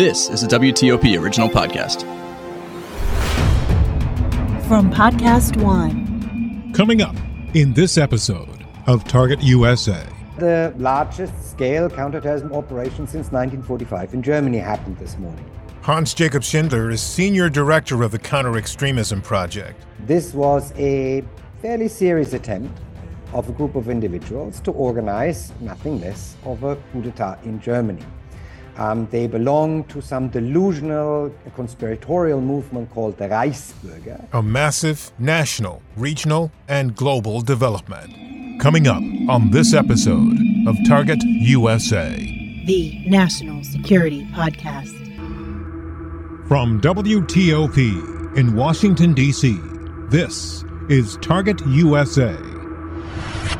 This is a WTOP original podcast. From Podcast One. Coming up in this episode of Target USA. The largest scale counterterrorism operation since 1945 in Germany happened this morning. Hans Jacob Schindler is Senior Director of the Counter Extremism Project. This was a fairly serious attempt of a group of individuals to organize nothing less of a coup d'etat in Germany. Um, they belong to some delusional conspiratorial movement called the Reichsbürger. A massive national, regional, and global development. Coming up on this episode of Target USA, the National Security Podcast. From WTOP in Washington, D.C., this is Target USA.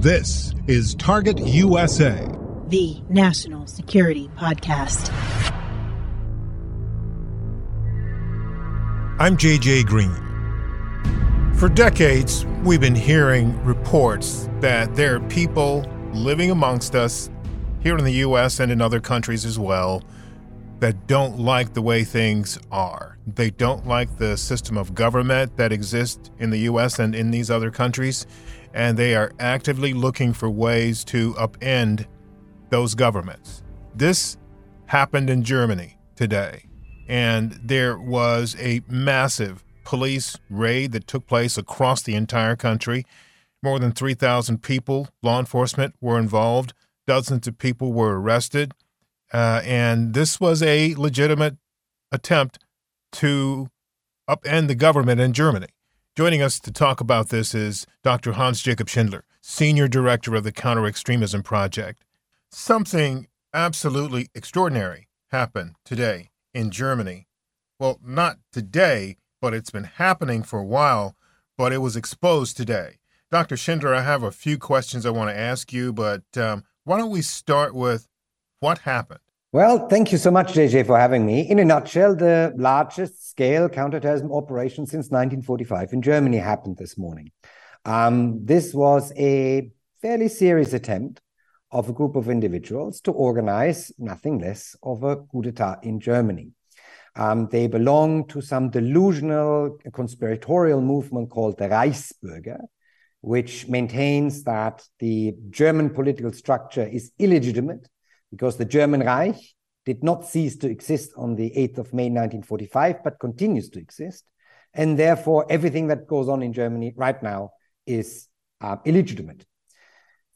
This is Target USA, the National Security Podcast. I'm JJ Green. For decades, we've been hearing reports that there are people living amongst us here in the US and in other countries as well that don't like the way things are. They don't like the system of government that exists in the US and in these other countries and they are actively looking for ways to upend those governments. This happened in Germany today, and there was a massive police raid that took place across the entire country. More than 3,000 people, law enforcement, were involved. Dozens of people were arrested. Uh, and this was a legitimate attempt to upend the government in Germany. Joining us to talk about this is Dr. Hans Jacob Schindler, Senior Director of the Counter Extremism Project. Something absolutely extraordinary happened today in Germany. Well, not today, but it's been happening for a while, but it was exposed today. Dr. Schindler, I have a few questions I want to ask you, but um, why don't we start with what happened? Well, thank you so much, JJ, for having me. In a nutshell, the largest scale counterterrorism operation since 1945 in Germany happened this morning. Um, this was a fairly serious attempt of a group of individuals to organize nothing less of a coup d'etat in Germany. Um, they belong to some delusional conspiratorial movement called the Reichsbürger, which maintains that the German political structure is illegitimate because the German Reich did not cease to exist on the 8th of May 1945, but continues to exist. And therefore, everything that goes on in Germany right now is uh, illegitimate.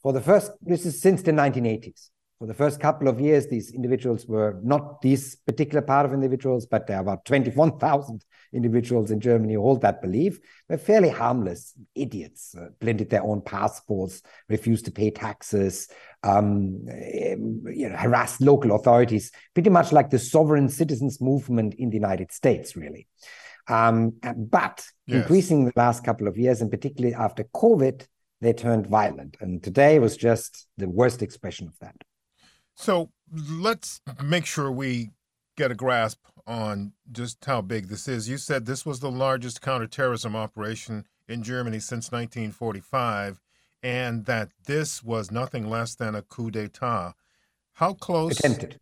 For the first, this is since the 1980s. For the first couple of years, these individuals were not this particular part of individuals, but there are about 21,000 individuals in Germany who hold that belief. They're fairly harmless idiots, uh, blended their own passports, refused to pay taxes, um, you know, harassed local authorities, pretty much like the sovereign citizens movement in the United States, really. Um, but yes. increasing the last couple of years, and particularly after COVID, they turned violent. And today was just the worst expression of that. So let's make sure we get a grasp on just how big this is. You said this was the largest counterterrorism operation in Germany since 1945, and that this was nothing less than a coup d'état. How close? Attempted.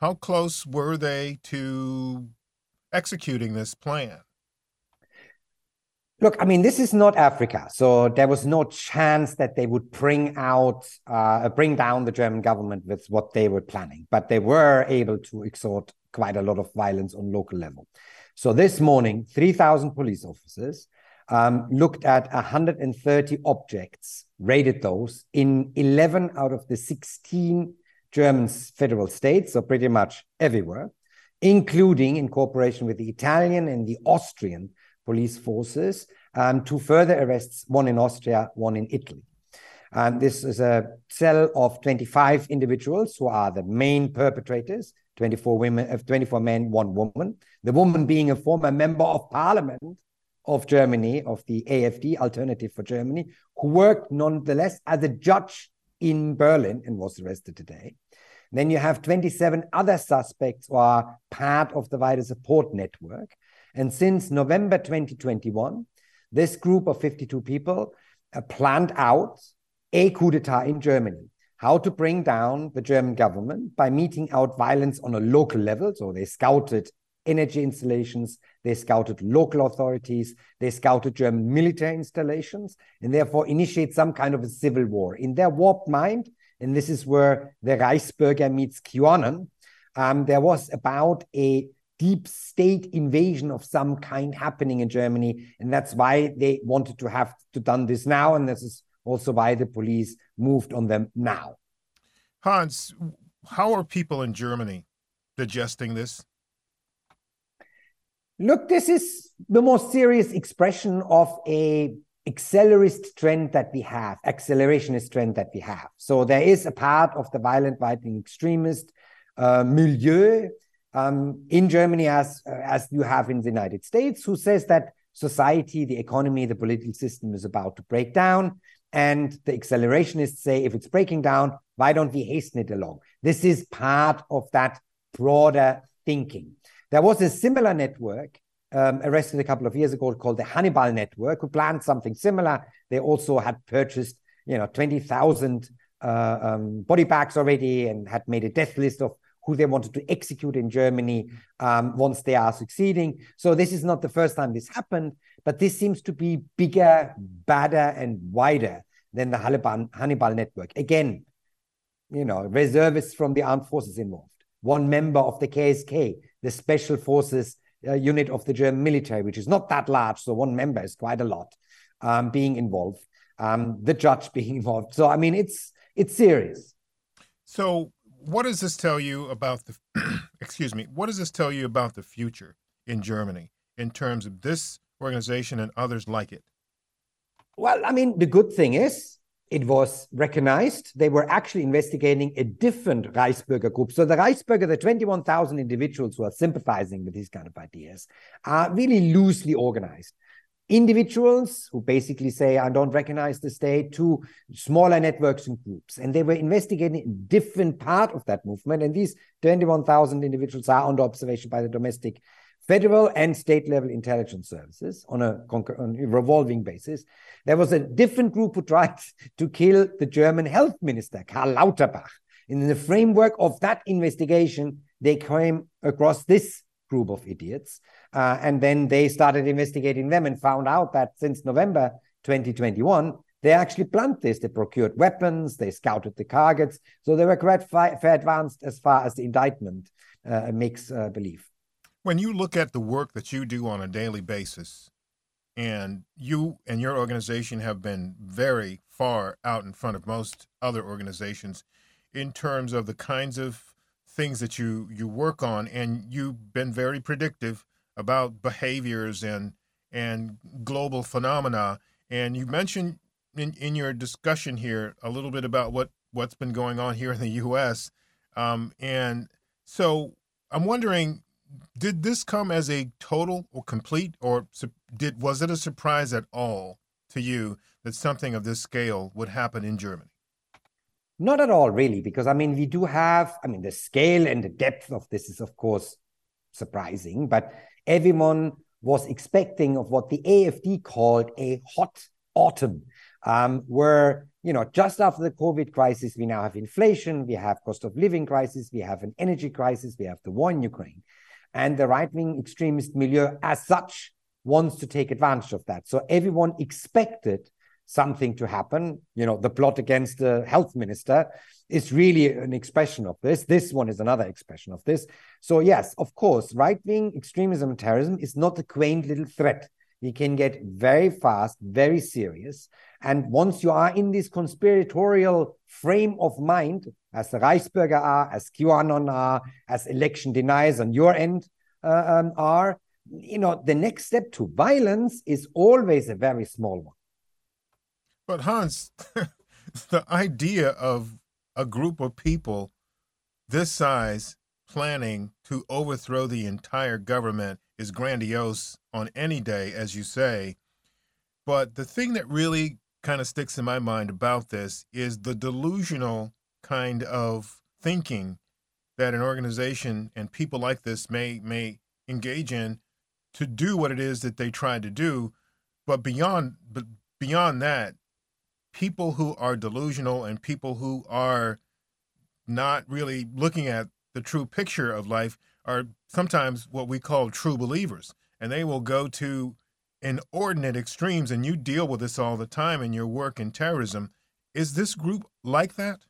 How close were they to executing this plan? Look, I mean, this is not Africa, so there was no chance that they would bring out, uh, bring down the German government with what they were planning. But they were able to exert quite a lot of violence on local level. So this morning, 3,000 police officers um, looked at 130 objects, rated those in 11 out of the 16 German federal states, so pretty much everywhere, including in cooperation with the Italian and the Austrian police forces, um, two further arrests, one in Austria, one in Italy. Um, this is a cell of 25 individuals who are the main perpetrators, 24 women, uh, 24 men, one woman. The woman being a former member of parliament of Germany, of the AFD, Alternative for Germany, who worked nonetheless as a judge in Berlin and was arrested today. Then you have 27 other suspects who are part of the wider support network. And since November 2021, this group of 52 people uh, planned out a coup d'etat in Germany. How to bring down the German government by meting out violence on a local level. So they scouted energy installations, they scouted local authorities, they scouted German military installations, and therefore initiate some kind of a civil war. In their warped mind, and this is where the Reichsbürger meets QAnon, um, there was about a deep state invasion of some kind happening in Germany, and that's why they wanted to have to done this now, and this is also why the police moved on them now. Hans, how are people in Germany digesting this? Look, this is the most serious expression of a accelerist trend that we have, accelerationist trend that we have. So there is a part of the violent right-wing extremist uh, milieu um, in Germany, as as you have in the United States, who says that society, the economy, the political system is about to break down, and the accelerationists say if it's breaking down, why don't we hasten it along? This is part of that broader thinking. There was a similar network um, arrested a couple of years ago called the Hannibal Network, who planned something similar. They also had purchased, you know, 20,000 uh, um, body bags already and had made a death list of who they wanted to execute in Germany um, once they are succeeding. So this is not the first time this happened, but this seems to be bigger, badder, and wider than the Hannibal, Hannibal Network. Again, you know, reservists from the armed forces involved, one member of the KSK, the special forces uh, unit of the German military, which is not that large, so one member is quite a lot, um, being involved. Um, the judge being involved. So I mean, it's it's serious. So what does this tell you about the? excuse me. What does this tell you about the future in Germany in terms of this organization and others like it? Well, I mean, the good thing is it was recognized. They were actually investigating a different Reichsbürger group. So the Reichsbürger, the 21,000 individuals who are sympathizing with these kind of ideas, are really loosely organized. Individuals who basically say, I don't recognize the state, to smaller networks and groups. And they were investigating a different part of that movement. And these 21,000 individuals are under observation by the domestic federal and state level intelligence services on a, on a, revolving basis. There was a different group who tried to kill the German health minister, Karl Lauterbach. In the framework of that investigation, they came across this group of idiots. Uh, and then they started investigating them and found out that since November 2021, they actually planned this. They procured weapons, they scouted the targets. So they were quite fair advanced as far as the indictment uh, makes uh, believe. When you look at the work that you do on a daily basis, and you and your organization have been very far out in front of most other organizations in terms of the kinds of things that you you work on and you've been very predictive about behaviors and and global phenomena and you mentioned in, in your discussion here a little bit about what what's been going on here in the US um, and so I'm wondering did this come as a total or complete or did was it a surprise at all to you that something of this scale would happen in Germany? Not at all, really, because I mean, we do have, I mean, the scale and the depth of this is, of course, surprising, but everyone was expecting of what the AFD called a hot autumn, um, where, you know, just after the COVID crisis, we now have inflation, we have cost of living crisis, we have an energy crisis, we have the war in Ukraine. And the right wing extremist milieu, as such, wants to take advantage of that. So everyone expected something to happen. You know, the plot against the health minister is really an expression of this. This one is another expression of this. So, yes, of course, right wing extremism and terrorism is not a quaint little threat. You can get very fast, very serious. And once you are in this conspiratorial frame of mind, as the Reichsbürger are, as QAnon are, as election deniers on your end uh, um, are, you know, the next step to violence is always a very small one. But Hans, the idea of a group of people this size planning to overthrow the entire government is grandiose on any day, as you say. But the thing that really kind of sticks in my mind about this is the delusional kind of thinking that an organization and people like this may may engage in to do what it is that they try to do but beyond but beyond that people who are delusional and people who are not really looking at the true picture of life are sometimes what we call true believers and they will go to inordinate extremes and you deal with this all the time in your work in terrorism is this group like that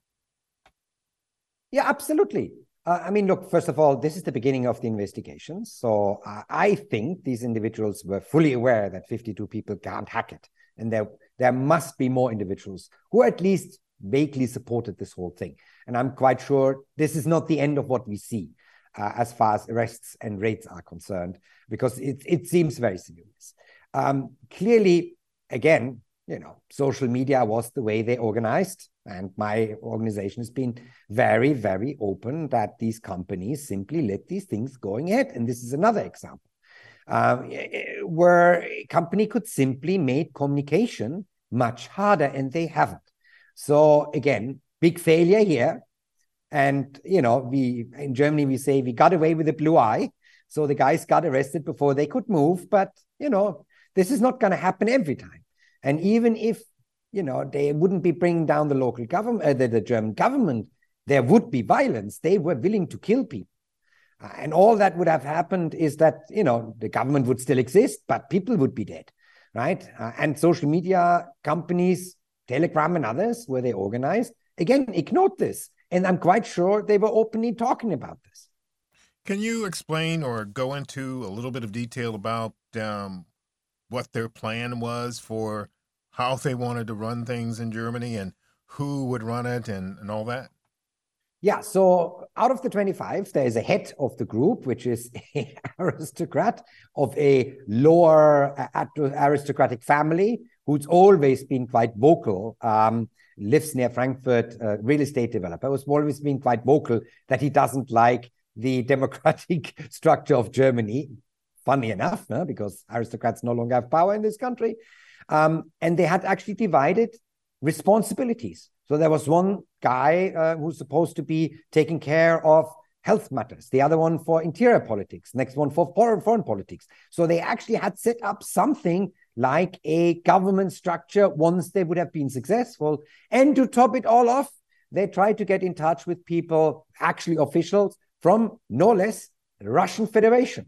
yeah absolutely uh, I mean, look, first of all, this is the beginning of the investigation. So uh, I think these individuals were fully aware that 52 people can't hack it. And there, there must be more individuals who at least vaguely supported this whole thing. And I'm quite sure this is not the end of what we see uh, as far as arrests and raids are concerned, because it, it seems very serious. Um, clearly, again, you know, social media was the way they organized. And my organization has been very, very open that these companies simply let these things going ahead. And this is another example uh, where a company could simply make communication much harder, and they haven't. So again, big failure here. And you know, we in Germany we say we got away with a blue eye. So the guys got arrested before they could move. But you know, this is not going to happen every time. And even if you know, they wouldn't be bringing down the local government, uh, the, the, German government. There would be violence. They were willing to kill people. Uh, and all that would have happened is that, you know, the government would still exist, but people would be dead, right? Uh, and social media companies, Telegram and others, where they organized, again, ignored this. And I'm quite sure they were openly talking about this. Can you explain or go into a little bit of detail about um, what their plan was for how they wanted to run things in Germany and who would run it and, and all that? Yeah, so out of the 25, there is a head of the group, which is an aristocrat of a lower aristocratic family who's always been quite vocal, um, lives near Frankfurt, uh, real estate developer, who's always been quite vocal that he doesn't like the democratic structure of Germany. Funny enough, no? because aristocrats no longer have power in this country. Um, and they had actually divided responsibilities. So there was one guy uh, who's supposed to be taking care of health matters, the other one for interior politics, next one for foreign, foreign politics. So they actually had set up something like a government structure once they would have been successful. And to top it all off, they tried to get in touch with people, actually officials from no less the Russian Federation,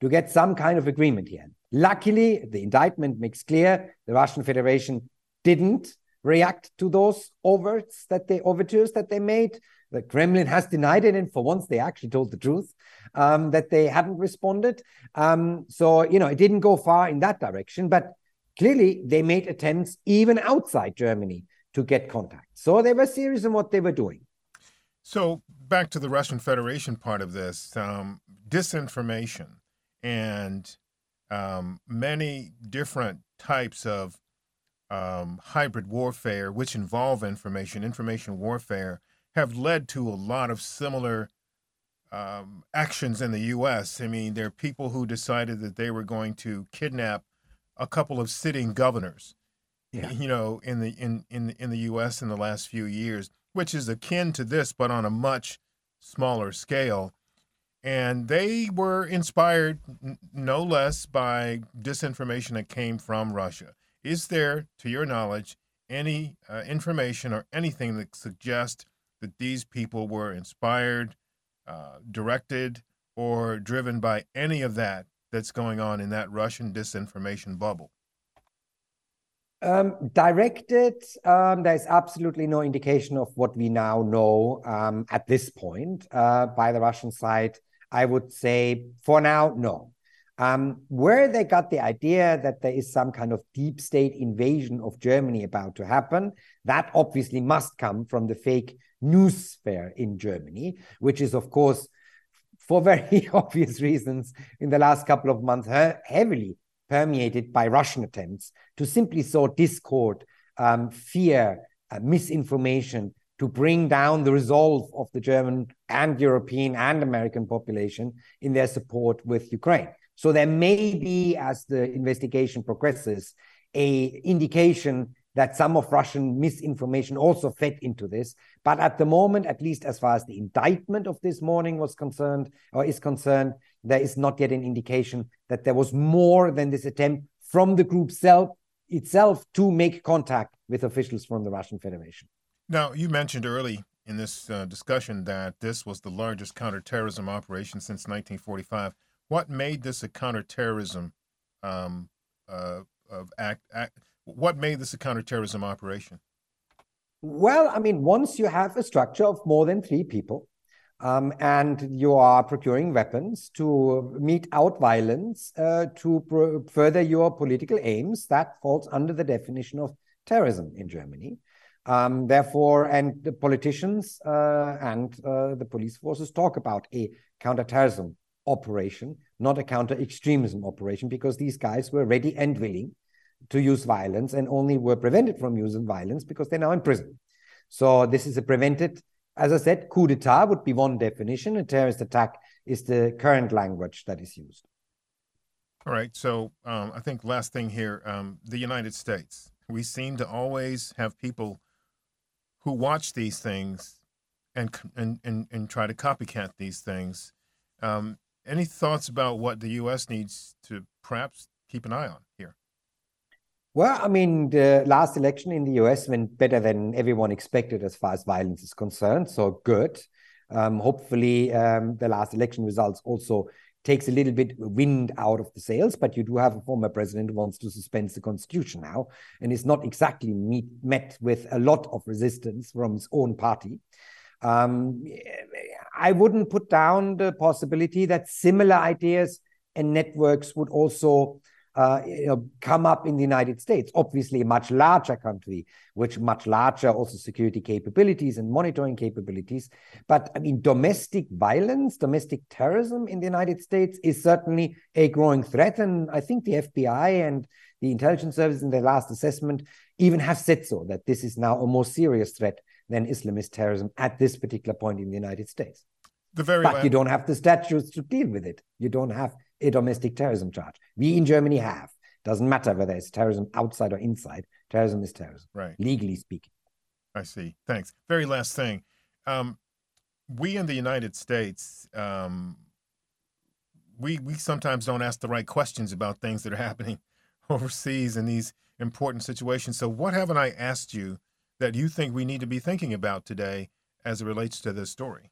to get some kind of agreement here. Luckily, the indictment makes clear the Russian Federation didn't react to those overts that they overtures that they made. The Kremlin has denied it, and for once they actually told the truth um, that they hadn't responded. Um, so you know it didn't go far in that direction, but clearly they made attempts even outside Germany to get contact. So they were serious in what they were doing. So back to the Russian Federation part of this um, disinformation and um, many different types of um, hybrid warfare, which involve information, information warfare, have led to a lot of similar um, actions in the U.S. I mean, there are people who decided that they were going to kidnap a couple of sitting governors, yeah. you know, in the in in in the U.S. in the last few years, which is akin to this, but on a much smaller scale and they were inspired no less by disinformation that came from Russia. Is there, to your knowledge, any uh, information or anything that suggests that these people were inspired, uh, directed, or driven by any of that that's going on in that Russian disinformation bubble? Um, directed, um, there's absolutely no indication of what we now know um, at this point uh, by the Russian side I would say for now, no. Um, where they got the idea that there is some kind of deep state invasion of Germany about to happen, that obviously must come from the fake news sphere in Germany, which is, of course, for very obvious reasons, in the last couple of months, heavily permeated by Russian attempts to simply sow discord, um, fear, uh, misinformation, to bring down the resolve of the German and European and American population in their support with Ukraine. So there may be, as the investigation progresses, a indication that some of Russian misinformation also fed into this. But at the moment, at least as far as the indictment of this morning was concerned or is concerned, there is not yet an indication that there was more than this attempt from the group self itself to make contact with officials from the Russian Federation. Now, you mentioned early in this uh, discussion that this was the largest counterterrorism operation since 1945. What made this a counterterrorism um, uh, act, act? What made this a counterterrorism operation? Well, I mean, once you have a structure of more than three people, um, and you are procuring weapons to mete out violence uh, to further your political aims, that falls under the definition of terrorism in Germany. Um, therefore, and the politicians uh, and uh, the police forces talk about a counterterrorism operation, not a counter extremism operation, because these guys were ready and willing to use violence and only were prevented from using violence because they're now in prison. So this is a prevented, as I said, coup d'etat would be one definition. A terrorist attack is the current language that is used. All right. So um, I think last thing here, um, the United States. We seem to always have people who watch these things and and and, and try to copycat these things. Um, any thoughts about what the U.S. needs to perhaps keep an eye on here? Well, I mean, the last election in the US went better than everyone expected as far as violence is concerned. So good. Um, hopefully, um, the last election results also takes a little bit wind out of the sails. But you do have a former president who wants to suspend the constitution now, and is not exactly meet, met with a lot of resistance from his own party. Um, I wouldn't put down the possibility that similar ideas and networks would also uh, you know, come up in the United States. Obviously, a much larger country, which much larger also security capabilities and monitoring capabilities. But I mean, domestic violence, domestic terrorism in the United States is certainly a growing threat. And I think the FBI and the intelligence service in their last assessment even have said so that this is now a more serious threat than Islamist terrorism at this particular point in the United States. The very but you don't have the statutes to deal with it. You don't have a domestic terrorism charge. We in Germany have. Doesn't matter whether it's terrorism outside or inside. Terrorism is terrorism, right? Legally speaking. I see. Thanks. Very last thing. Um, we in the United States, um, we we sometimes don't ask the right questions about things that are happening overseas in these important situations. So, what haven't I asked you that you think we need to be thinking about today as it relates to this story?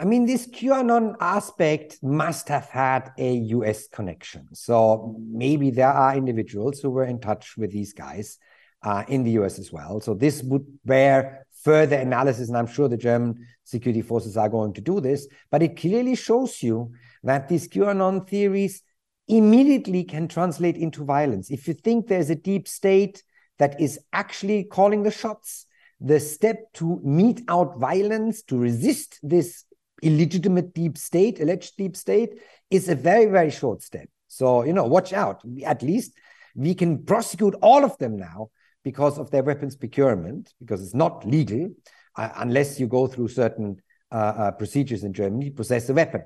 I mean, this QAnon aspect must have had a US connection. So maybe there are individuals who were in touch with these guys uh, in the US as well. So this would bear further analysis, and I'm sure the German security forces are going to do this. But it clearly shows you that these QAnon theories immediately can translate into violence. If you think there's a deep state that is actually calling the shots, the step to mete out violence, to resist this illegitimate deep state, alleged deep state, is a very, very short step. So, you know, watch out. At least we can prosecute all of them now because of their weapons procurement, because it's not legal uh, unless you go through certain uh, uh, procedures in Germany, possess a weapon.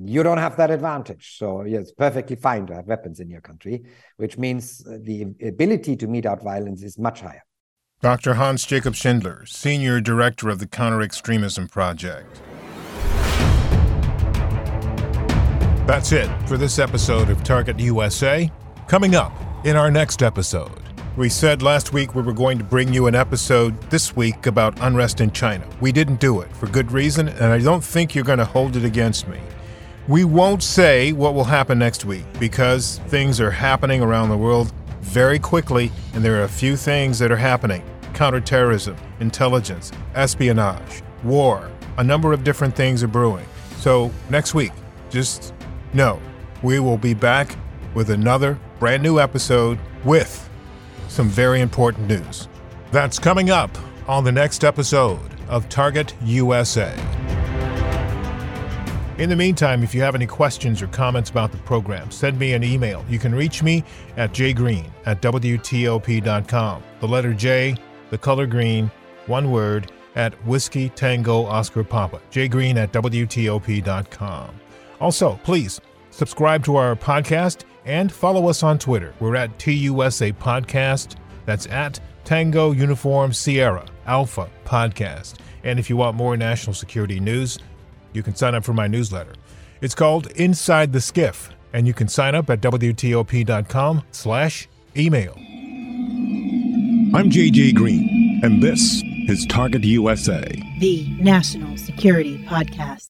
You don't have that advantage. So, yeah, it's perfectly fine to have weapons in your country, which means the ability to mete out violence is much higher. Dr. Hans Jacob Schindler, Senior Director of the Counter Extremism Project. That's it for this episode of Target USA. Coming up in our next episode, we said last week we were going to bring you an episode this week about unrest in China. We didn't do it for good reason, and I don't think you're going to hold it against me. We won't say what will happen next week because things are happening around the world very quickly, and there are a few things that are happening counterterrorism, intelligence, espionage, war. A number of different things are brewing. So, next week, just know we will be back with another brand new episode with some very important news. That's coming up on the next episode of Target USA. In the meantime, if you have any questions or comments about the program, send me an email. You can reach me at jgreen at WTOP.com. The letter J, the color green, one word, at Whiskey Tango Oscar Papa, jgreen at WTOP.com. Also, please subscribe to our podcast and follow us on Twitter. We're at TUSA Podcast. That's at Tango Uniform Sierra Alpha Podcast. And if you want more national security news, you can sign up for my newsletter. It's called Inside the Skiff, and you can sign up at WTOP.com slash email. I'm JJ Green, and this is Target USA, the National Security Podcast.